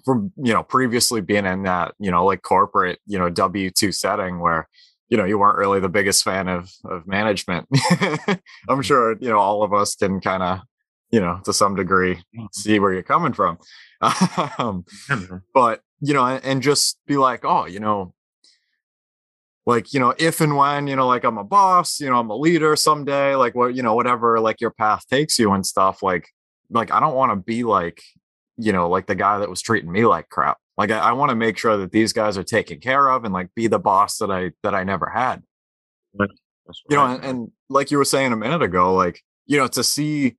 from you know previously being in that you know like corporate you know w2 setting where you know you weren't really the biggest fan of of management i'm mm-hmm. sure you know all of us can kind of you know to some degree mm-hmm. see where you're coming from um, but you know and just be like oh you know like you know if and when you know like i'm a boss you know i'm a leader someday like what you know whatever like your path takes you and stuff like like i don't want to be like you know like the guy that was treating me like crap like I, I want to make sure that these guys are taken care of and like be the boss that I that I never had. Right. You know, and, and like you were saying a minute ago, like you know, to see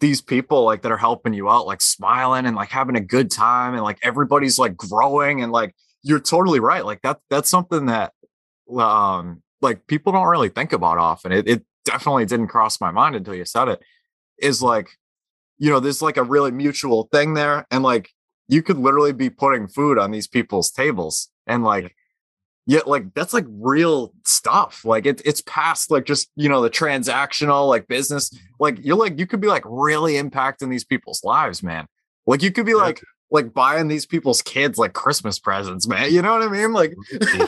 these people like that are helping you out, like smiling and like having a good time, and like everybody's like growing, and like you're totally right. Like that that's something that um like people don't really think about often. It, it definitely didn't cross my mind until you said it. Is like, you know, there's like a really mutual thing there, and like you could literally be putting food on these people's tables and like yeah like that's like real stuff like it, it's past like just you know the transactional like business like you're like you could be like really impacting these people's lives man like you could be like like buying these people's kids like christmas presents man you know what i mean like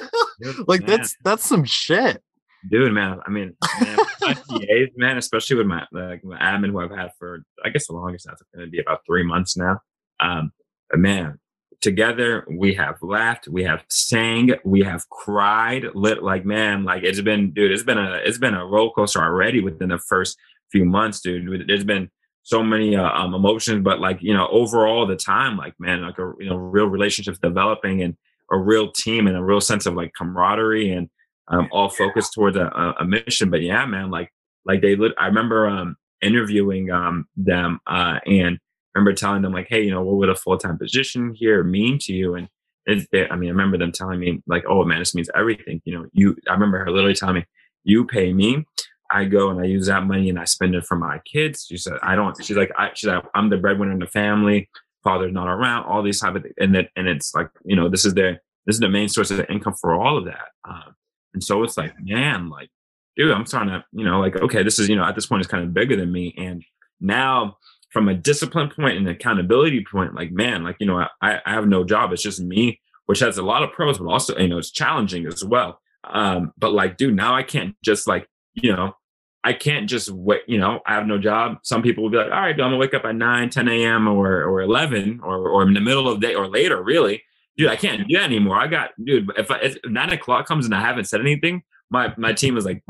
like that's that's some shit
dude, man. I mean, man, man, especially with my like my admin who I've had for I guess the longest now it's going to be about three months now. Um, man, together we have laughed, we have sang, we have cried, lit like man, like it's been, dude, it's been a it's been a roller coaster already within the first few months, dude. There's been so many uh, um, emotions, but like you know, overall the time, like man, like a you know, real relationships developing and a real team and a real sense of like camaraderie and um, all focused towards a, a, mission. But yeah, man, like like they lit. I remember um, interviewing um, them uh, and remember telling them like, hey, you know, what would a full time position here mean to you? And I mean, I remember them telling me like, oh man, this means everything. You know, you. I remember her literally telling me, you pay me. I go and I use that money and I spend it for my kids. She said, I don't. She's like, I, she's like, I'm the breadwinner in the family. Father's not around. All these type of things. and that and it's like, you know, this is their this is the main source of income for all of that. Um, and so it's like, man, like, dude, I'm starting to, you know, like, okay, this is, you know, at this point, it's kind of bigger than me. And now, from a discipline point and accountability point, like, man, like, you know, I, I have no job. It's just me, which has a lot of pros, but also, you know, it's challenging as well. Um, but like, dude, now I can't just like, you know, I can't just wait, you know, I have no job. Some people will be like, all right, dude, I'm gonna wake up at 9, 10 a.m. or or 11 or, or in the middle of the day or later, really dude, I can't do that anymore. I got, dude, if, I, if nine o'clock comes and I haven't said anything, my my team is like,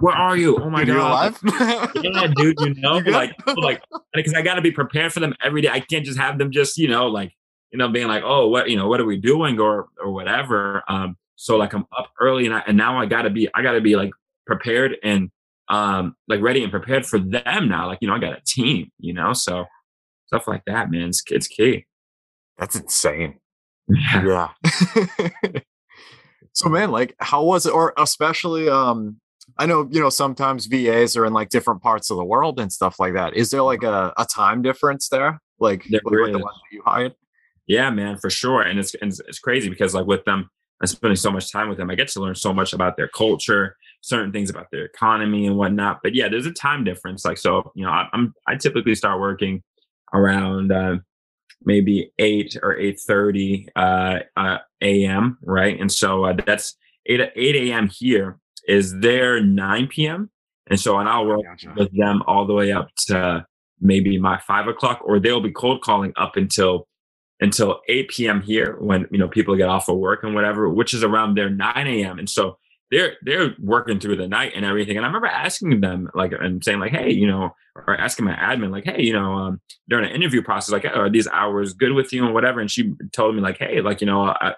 where are you? Oh my
dude,
god, yeah, dude, you know, like, like, because I got to be prepared for them every day. I can't just have them just, you know, like, you know, being like, oh, what, you know, what are we doing or or whatever. Um, so like I'm up early and I and now I got to be, I got to be like prepared and um like ready and prepared for them now. Like, you know, I got a team, you know, so stuff like that, man, it's, it's key.
That's insane. Yeah. so man, like how was it or especially um I know, you know, sometimes VAs are in like different parts of the world and stuff like that. Is there like a, a time difference there? Like,
there
like the ones that you hired?
Yeah, man, for sure. And it's, it's it's crazy because like with them, I'm spending so much time with them. I get to learn so much about their culture, certain things about their economy and whatnot. But yeah, there's a time difference. Like so, you know, I, am I typically start working around uh, maybe 8 or 8.30 uh, uh, a.m., right? And so uh, that's 8, 8 a.m. here is their 9 p.m. And so and I'll work gotcha. with them all the way up to maybe my 5 o'clock, or they'll be cold calling up until until 8 p.m. here when, you know, people get off of work and whatever, which is around their 9 a.m. And so they're they're working through the night and everything. And I remember asking them like and saying like, hey, you know, or asking my admin like, hey, you know, um, during an interview process, like, are these hours good with you and whatever? And she told me like, hey, like you know, I,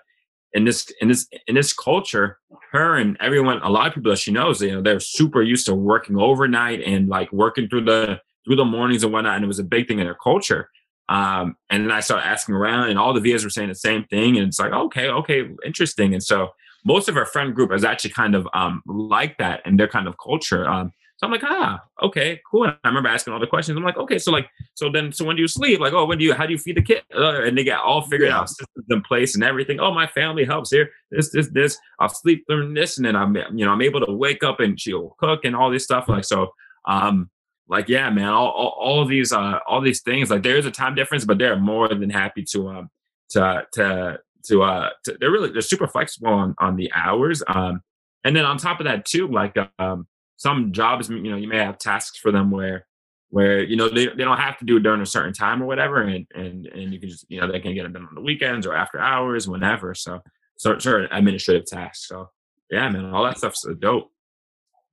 in this in this in this culture, her and everyone, a lot of people that she knows, you know, they're super used to working overnight and like working through the through the mornings and whatnot. And it was a big thing in their culture. Um, and then I started asking around, and all the VAs were saying the same thing. And it's like, okay, okay, interesting. And so most of our friend group is actually kind of um, like that and their kind of culture. Um, so I'm like, ah, okay, cool. And I remember asking all the questions. I'm like, okay, so like, so then, so when do you sleep? Like, oh, when do you, how do you feed the kid? Uh, and they get all figured yeah. out systems in place and everything. Oh, my family helps here. This, this, this. I'll sleep during this, and then I'm, you know, I'm able to wake up and she'll cook and all this stuff. Like, so, um, like, yeah, man, all, all, all of these, uh, all these things. Like, there is a time difference, but they're more than happy to, um, to, to, to uh to, they're really they're super flexible on on the hours um and then on top of that too like um some jobs you know you may have tasks for them where where you know they, they don't have to do it during a certain time or whatever and and and you can just you know they can get it done on the weekends or after hours whenever so so certain administrative tasks so yeah man all that stuff's dope.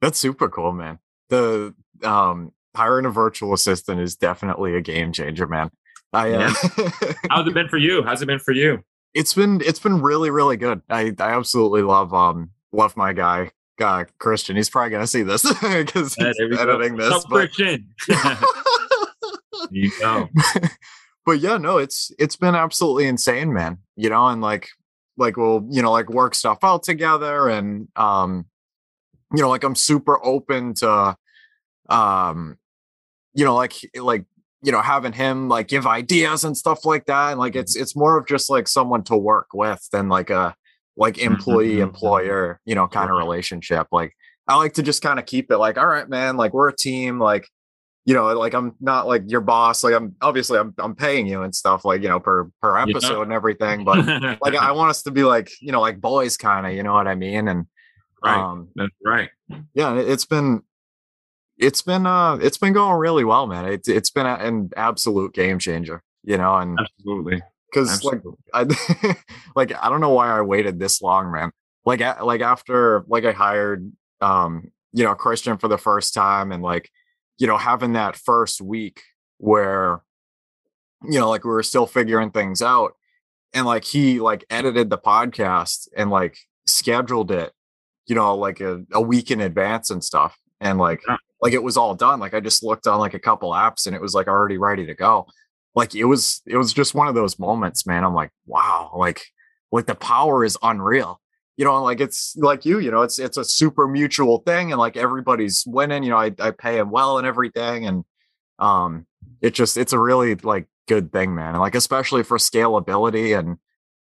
That's super cool man. The um hiring a virtual assistant is definitely a game changer man. I, uh,
yeah. how's it been for you? How's it been for you
it's been it's been really really good. I I absolutely love um love my guy uh, Christian. He's probably gonna see this because he's editing go. this.
but... Christian. you
go. but yeah, no, it's it's been absolutely insane, man. You know, and like like we'll you know like work stuff out together, and um, you know, like I'm super open to um, you know, like like you know having him like give ideas and stuff like that and like it's it's more of just like someone to work with than like a like mm-hmm, employee mm-hmm. employer you know kind of relationship like i like to just kind of keep it like all right man like we're a team like you know like i'm not like your boss like i'm obviously i'm, I'm paying you and stuff like you know per per episode yeah. and everything but like i want us to be like you know like boys kind of you know what i mean and
right. Um, That's right.
Yeah, it's been it's been uh it's been going really well, man. It's it's been an absolute game changer, you know, and
absolutely
because like I like I don't know why I waited this long, man. Like like after like I hired um you know Christian for the first time and like you know having that first week where you know like we were still figuring things out and like he like edited the podcast and like scheduled it you know like a, a week in advance and stuff and like yeah. Like it was all done like i just looked on like a couple apps and it was like already ready to go. Like it was it was just one of those moments man i'm like wow like like the power is unreal. You know like it's like you you know it's it's a super mutual thing and like everybody's winning you know i, I pay him well and everything and um it just it's a really like good thing man and like especially for scalability and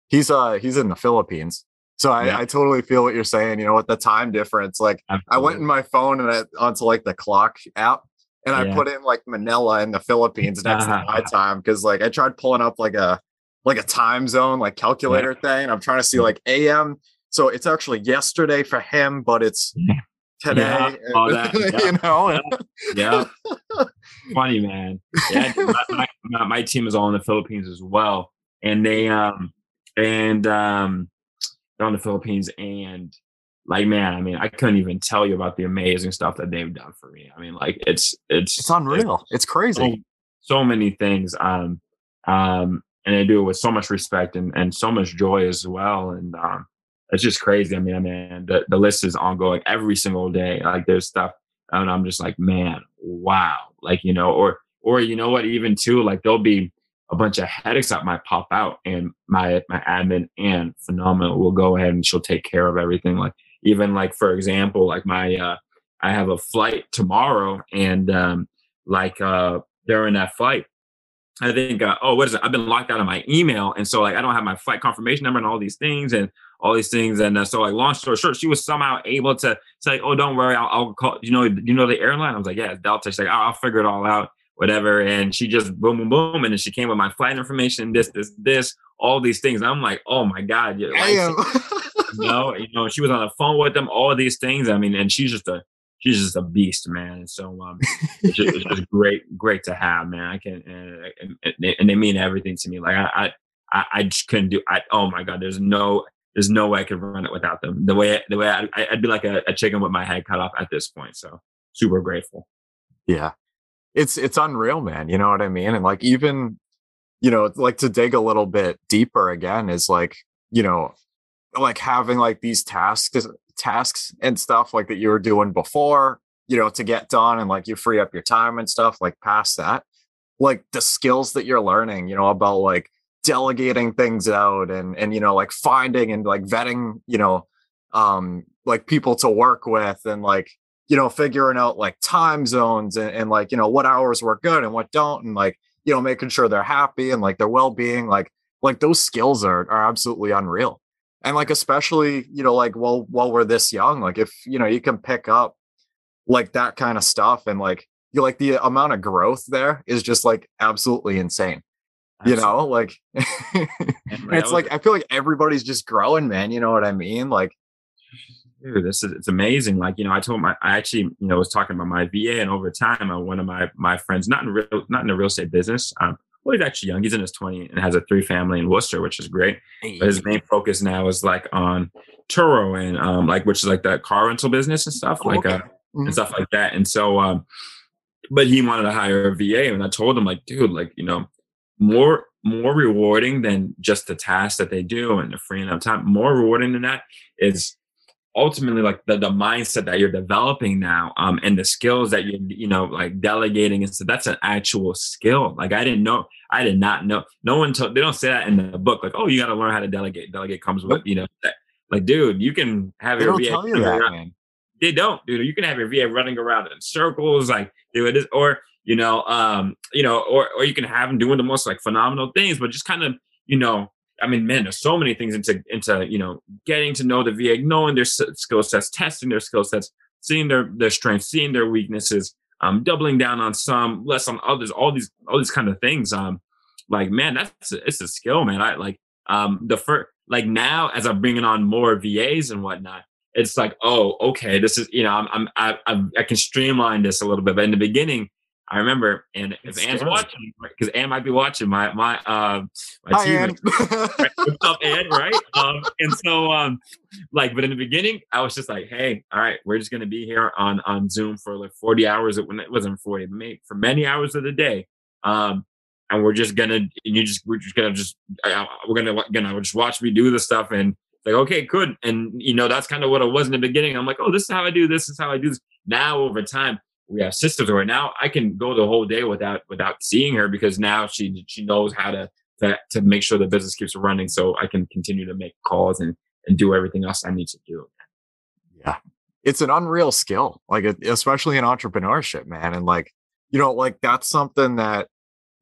he's uh he's in the philippines so I, yeah. I totally feel what you're saying you know with the time difference like Absolutely. i went in my phone and I, onto like the clock app and I put in like Manila in the Philippines next to my time because like I tried pulling up like a like a time zone like calculator yeah. thing. I'm trying to see like AM. So it's actually yesterday for him, but it's today. Yeah,
that, yeah. you know. Yeah. yeah. Funny man. Yeah, my, my, my, team is all in the Philippines as well, and they um and um on the Philippines and like man, I mean, I couldn't even tell you about the amazing stuff that they've done for me. I mean, like it's it's
it's unreal. It's, it's crazy.
So, so, many things. Um, um, and they do it with so much respect and, and so much joy as well. And um, it's just crazy. I mean, I mean, the, the list is ongoing every single day. Like there's stuff, and I'm just like, man, wow. Like you know, or or you know what, even too, like there'll be a bunch of headaches that might pop out, and my my admin and phenomenal will go ahead and she'll take care of everything. Like even like for example like my uh i have a flight tomorrow and um like uh during that flight i think uh, oh what is it? I've been locked out of my email and so like i don't have my flight confirmation number and all these things and all these things and uh, so like long story short she was somehow able to say oh don't worry i'll, I'll call you know you know the airline? I was like yeah delta. She's like I'll, I'll figure it all out whatever and she just boom boom boom and then she came with my flight information this this this all these things and i'm like oh my god yeah, you know, you know, she was on the phone with them, all these things. I mean, and she's just a she's just a beast, man. And So um, it's, just, it's just great, great to have, man. I can and, and, and, they mean everything to me. Like I, I, I just couldn't do. I oh my god, there's no there's no way I could run it without them. The way the way I, I'd be like a, a chicken with my head cut off at this point. So super grateful.
Yeah, it's it's unreal, man. You know what I mean? And like even you know like to dig a little bit deeper again is like you know like having like these tasks tasks and stuff like that you were doing before you know to get done and like you free up your time and stuff like past that like the skills that you're learning you know about like delegating things out and and you know like finding and like vetting you know um like people to work with and like you know figuring out like time zones and, and like you know what hours work good and what don't and like you know making sure they're happy and like their well-being like like those skills are are absolutely unreal. And like especially you know like while while we're this young like if you know you can pick up like that kind of stuff and like you like the amount of growth there is just like absolutely insane you know like it's like i feel like everybody's just growing man you know what i mean? Like
dude this is it's amazing like you know i told my i actually you know was talking about my va and over time uh, one of my my friends not in real not in the real estate business um well, he's actually young. He's in his 20 and has a three family in Worcester, which is great. But his main focus now is like on Turo and um, like which is like that car rental business and stuff, like uh, mm-hmm. and stuff like that. And so, um, but he wanted to hire a VA, and I told him like, dude, like you know, more more rewarding than just the tasks that they do and the freeing up time. More rewarding than that is ultimately like the, the mindset that you're developing now um and the skills that you're you know like delegating and so that's an actual skill. Like i didn't know i did not know no one told they don't say that in the book like oh you got to learn how to delegate. Delegate comes with you know that, like dude you can have
they your don't VA tell you that, man.
they don't dude you can have your va running around in circles like do it is or you know um you know or or you can have them doing the most like phenomenal things but just kind of you know I mean, man, there's so many things into into you know getting to know the VA, knowing their skill sets, testing their skill sets, seeing their their strengths, seeing their weaknesses, um, doubling down on some, less on others. All these all these kind of things. Um, like man, that's a, it's a skill, man. I like um the first like now as I'm bringing on more VAs and whatnot. it's like, oh, okay, this is you know, I'm, I'm I, I'm, I can streamline this a little bit. But in the beginning, I remember, and if it's Anne's scary. watching, because Anne might be watching my my uh my
Hi, Anne.
right, what's up, Anne? Right? Um, and so um, like, but in the beginning, I was just like, hey, all right, we're just gonna be here on on Zoom for like 40 hours. When it wasn't 40, for many hours of the day. Um, and we're just gonna, and you just, we're just gonna just, uh, we're gonna, gonna just watch me do the stuff and like, okay, good. And you know, that's kind of what it was in the beginning. I'm like, oh, this is how I do this. Is how I do this. Now over time, we have systems right now I can go the whole day without without seeing her because now she she knows how to to, to make sure the business keeps running. So I can continue to make calls and and do everything else I need to do.
Yeah, it's an unreal skill, like especially in entrepreneurship, man. And like you know, like that's something that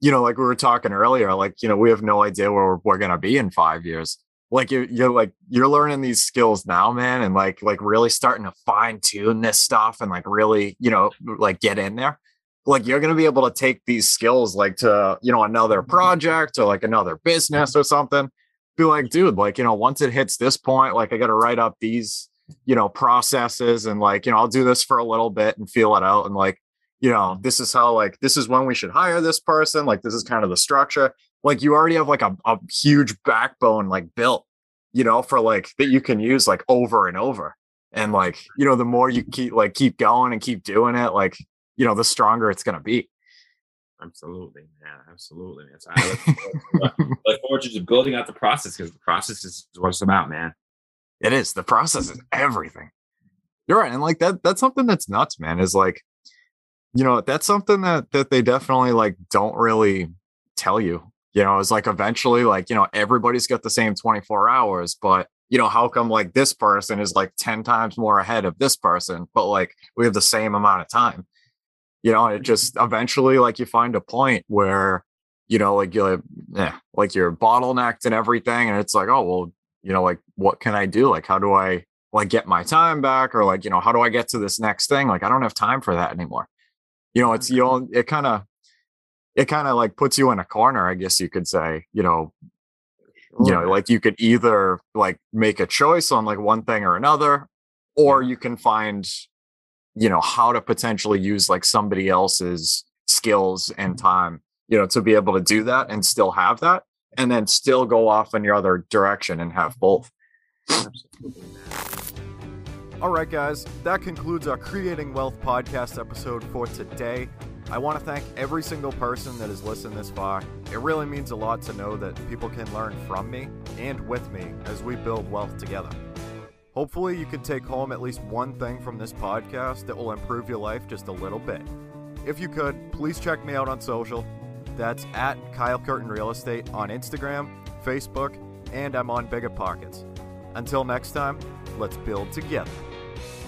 you know, like we were talking earlier, like you know, we have no idea where we're, we're gonna be in five years like you're, you're like you're learning these skills now man and like like really starting to fine tune this stuff and like really you know like get in there like you're going to be able to take these skills like to you know another mm-hmm. project or like another business or something be like dude like you know once it hits this point like i got to write up these you know processes and like you know i'll do this for a little bit and feel it out and like you know mm-hmm. this is how like this is when we should hire this person like this is kind of the structure like you already have like a, a huge backbone like built you know for like that you can use like over and over. And like you know the more you keep like keep going and keep doing it like you know the stronger it's going to be.
Absolutely yeah absolutely man. So I look, forward, look forward to just building out the process because the process is what it's about man.
It is. The process is everything. You're right and like that that's something that's nuts man is like you know that's something that that they definitely like don't really tell you you know it's like eventually like you know everybody's got the same 24 hours but you know how come like this person is like 10 times more ahead of this person but like we have the same amount of time? You know it just mm-hmm. eventually like you find a point where you know like you're yeah like you're bottlenecked and everything and it's like oh well you know like what can i do? Like how do i like get my time back or like you know how do i get to this next thing? Like i don't have time for that anymore. You know it's mm-hmm. you know it kind of it kind of like puts you in a corner, I guess you could say, you know, you know, like you could either like make a choice on like one thing or another, or you can find, you know, how to potentially use like somebody else's skills and mm-hmm. time, you know, to be able to do that and still have that, and then still go off in your other direction and have both. Absolutely. All right, guys, that concludes our Creating Wealth podcast episode for today. I want to thank every single person that has listened this far. It really means a lot to know that people can learn from me and with me as we build wealth together. Hopefully, you can take home at least one thing from this podcast that will improve your life just a little bit. If you could, please check me out on social. That's at Kyle Curtin Real Estate on Instagram, Facebook, and I'm on BiggerPockets. Until next time, let's build together.